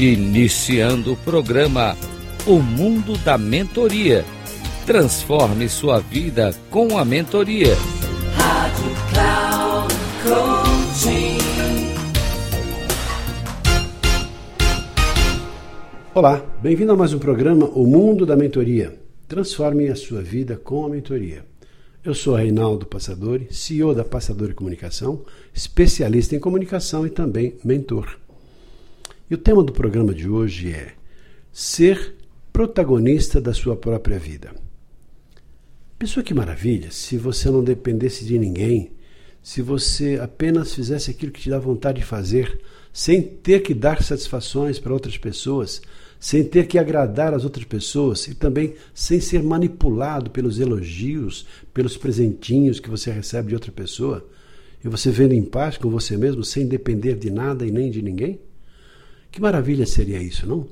Iniciando o programa O Mundo da Mentoria. Transforme sua vida com a mentoria. Rádio Cloud Coaching. Olá, bem-vindo a mais um programa O Mundo da Mentoria. Transforme a sua vida com a mentoria. Eu sou Reinaldo Passadori, CEO da Passadori Comunicação, especialista em comunicação e também mentor. E o tema do programa de hoje é ser protagonista da sua própria vida. Pessoa que maravilha se você não dependesse de ninguém, se você apenas fizesse aquilo que te dá vontade de fazer, sem ter que dar satisfações para outras pessoas, sem ter que agradar as outras pessoas e também sem ser manipulado pelos elogios, pelos presentinhos que você recebe de outra pessoa, e você vendo em paz com você mesmo sem depender de nada e nem de ninguém? Que maravilha seria isso, não?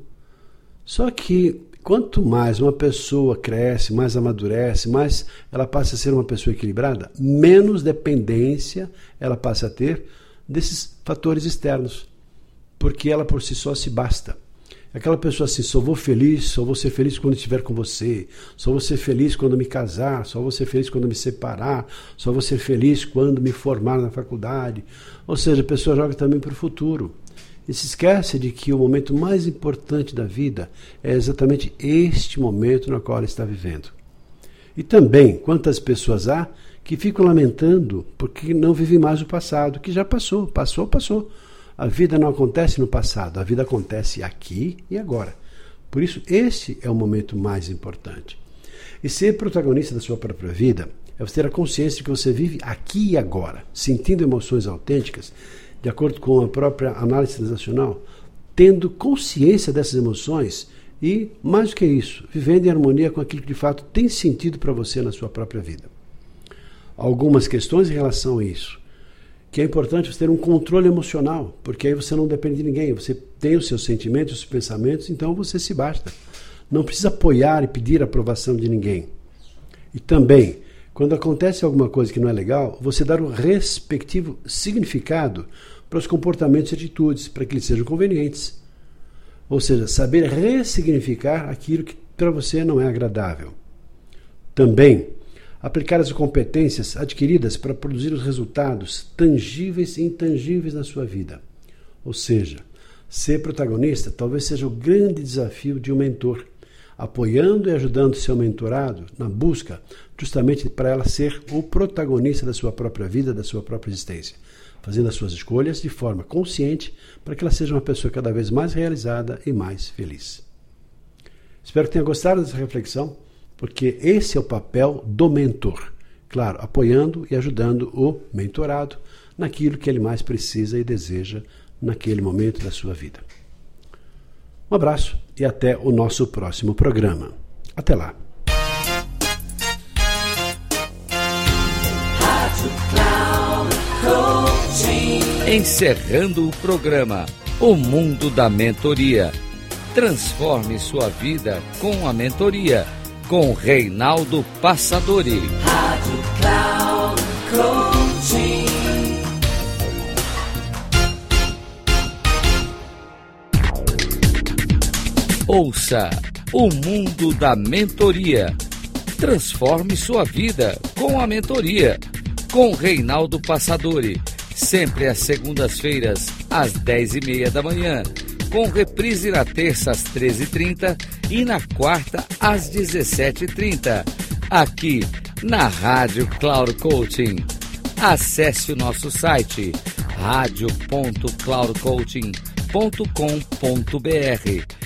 Só que quanto mais uma pessoa cresce, mais amadurece, mais ela passa a ser uma pessoa equilibrada, menos dependência ela passa a ter desses fatores externos, porque ela por si só se basta. Aquela pessoa assim, só vou feliz, só vou ser feliz quando estiver com você, só vou ser feliz quando me casar, só vou ser feliz quando me separar, só vou ser feliz quando me formar na faculdade. Ou seja, a pessoa joga também para o futuro e se esquece de que o momento mais importante da vida é exatamente este momento no qual está vivendo. E também, quantas pessoas há que ficam lamentando porque não vivem mais o passado, que já passou, passou, passou. A vida não acontece no passado, a vida acontece aqui e agora. Por isso, esse é o momento mais importante. E ser protagonista da sua própria vida é você ter a consciência de que você vive aqui e agora, sentindo emoções autênticas de acordo com a própria análise transacional, tendo consciência dessas emoções e, mais do que isso, vivendo em harmonia com aquilo que de fato tem sentido para você na sua própria vida. Algumas questões em relação a isso. Que é importante você ter um controle emocional, porque aí você não depende de ninguém, você tem os seus sentimentos, os seus pensamentos, então você se basta. Não precisa apoiar e pedir aprovação de ninguém. E também, quando acontece alguma coisa que não é legal, você dar o respectivo significado para os comportamentos e atitudes, para que eles sejam convenientes. Ou seja, saber ressignificar aquilo que para você não é agradável. Também, aplicar as competências adquiridas para produzir os resultados tangíveis e intangíveis na sua vida. Ou seja, ser protagonista talvez seja o grande desafio de um mentor, apoiando e ajudando seu mentorado na busca justamente para ela ser o protagonista da sua própria vida, da sua própria existência fazendo as suas escolhas de forma consciente para que ela seja uma pessoa cada vez mais realizada e mais feliz. Espero que tenha gostado dessa reflexão, porque esse é o papel do mentor. Claro, apoiando e ajudando o mentorado naquilo que ele mais precisa e deseja naquele momento da sua vida. Um abraço e até o nosso próximo programa. Até lá! Encerrando o programa O Mundo da Mentoria. Transforme sua vida com a mentoria com Reinaldo Passadori. Rádio Cloud Ouça o mundo da mentoria. Transforme sua vida com a mentoria. Com Reinaldo Passadori. Sempre às segundas-feiras, às 10h30 da manhã, com reprise na terça às 13h30 e na quarta às 17h30, aqui na Rádio Cloud Coaching. Acesse o nosso site radio.cloudcoaching.com.br